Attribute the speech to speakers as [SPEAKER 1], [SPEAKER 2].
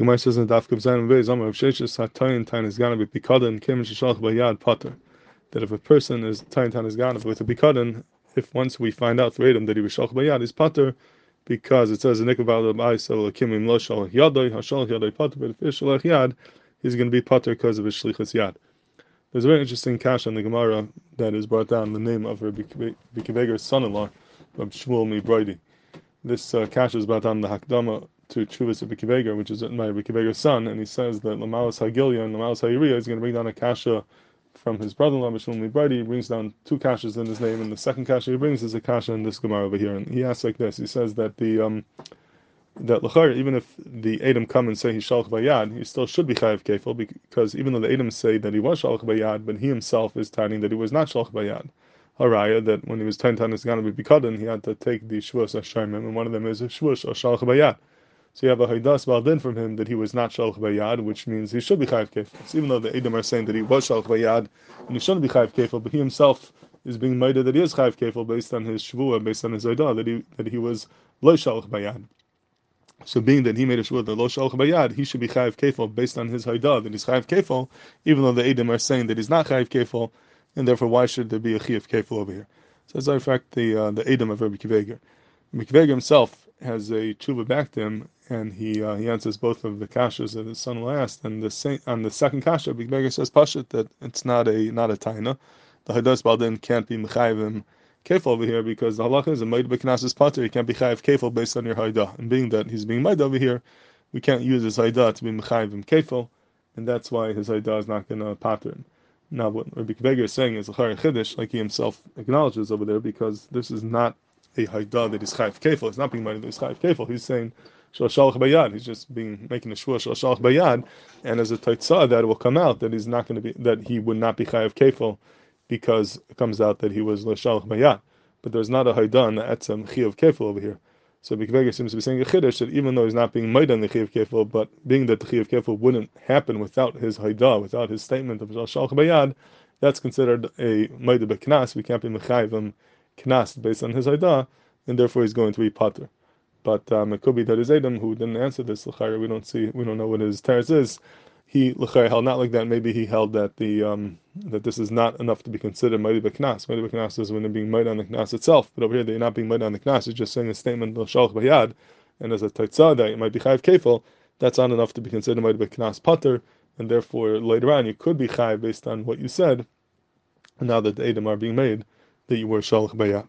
[SPEAKER 1] Gemara says in Daf Zayin Beis Amar of Sheshes Hatayin Tain is be Bikadin Kim Sheshalch Bayad Pater. That if a person is Tain Tain is gonna with a Bikadin, if once we find out through Adam that he was Shalch Bayad, he's Pater because it says in Nikaval Ba'isel Kimim Lo Shalach Yadoi Hashalch Yadoi Pater, but if he's Shalach Yad, he's going to be Pater because of his Shlichus Yad. There's a very interesting kash in the Gemara that is brought down the name of Rabbi Akiva Eiger's son-in-law, Rabbi Shmuel Mibridi. This uh, kash is brought down the Hakdama to Chuvas Akiva Eiger, which is my Kiveger's son, and he says that Lamalas Hagilya and Lamalas Hayiriya is going to bring down a kasha from his brother-in-law, Mishulmi Brady, he brings down two kashas in his name, and the second kasha he brings is a kasha in this Gemara over here. And he asks like this: He says that the um, that lachar, even if the Adam come and say he's shalach bayad, he still should be chayav kefil because even though the Adam say that he was shalach bayad, but he himself is telling that he was not shalach bayad. Haraya that when he was ten times to be bikadin, he had to take the shvus ashayim, and one of them is a shvus or bayad. So you have a haidas baldin from him that he was not shalach bayad, which means he should be chayav kefil. So even though the Adam are saying that he was shalach bayad and he shouldn't be chayav kefil, but he himself is being made that he is chayav kefil based on his shvua, based on his haidah that he that he was lo shalach bayad. So being that he made a shvua that lo shalach bayad, he should be chayav kefil based on his haidah that he's chayav kefil, even though the Adam are saying that he's not chayav kefil, and therefore why should there be a chayav kefil over here? So as a fact, the uh, the Adam of Rabbi Akiva Eiger, Rabbi himself has a tshuva back to him, and he uh, he answers both of the kashas that his son will ask. And the same, on the second kasha, Akiva Eiger says pashut that it's not a not a taina. The hadas baldin can't be mechayvim kefil over here because the halacha is a maid beknasis pater. He can't be chayiv kefil based on your haidah. And being that he's being maid over here, we can't use his haidah to be mechayivim kefil, and that's why his haidah is not going to pater him. Now, what Rabbi is saying is a chiddush, like he himself acknowledges over there, because this is not a haidah that is chayiv kefil. It's not being maid that is chayiv kefil. He's saying shalach bayad. He's just being making a shvur shalach bayad, and as a taitzah that will come out that he's not going to be that he would not be chayiv kefil because it comes out that he was l'shalach bayat. But there's not a haidan etzem chiyav kefil over here. So Bikvega seems to be saying a chiddush that even though he's not being made on the chiyav kefil, but being that the chiyav kefil wouldn't happen without his haidah, without his statement of l'shalach bayad, that's considered a maida beknas. We can't be mechayvim knas based on his haidah, and therefore he's going to be pater. But um, it could be that his Adam who didn't answer this l'chayr, we don't see, we don't know what his teres is he held not like that. Maybe he held that the um, that this is not enough to be considered mighty beknas. Mighty beknas is when they're being made on the knas itself, but over here they're not being made on the knas. It's just saying a statement l'shalch bayad, and as a taitzah that it might be chayiv kefil. That's not enough to be considered mighty beknas pater, and therefore later on you could be chayiv based on what you said. Now that the edom are being made, that you were shalch bayad.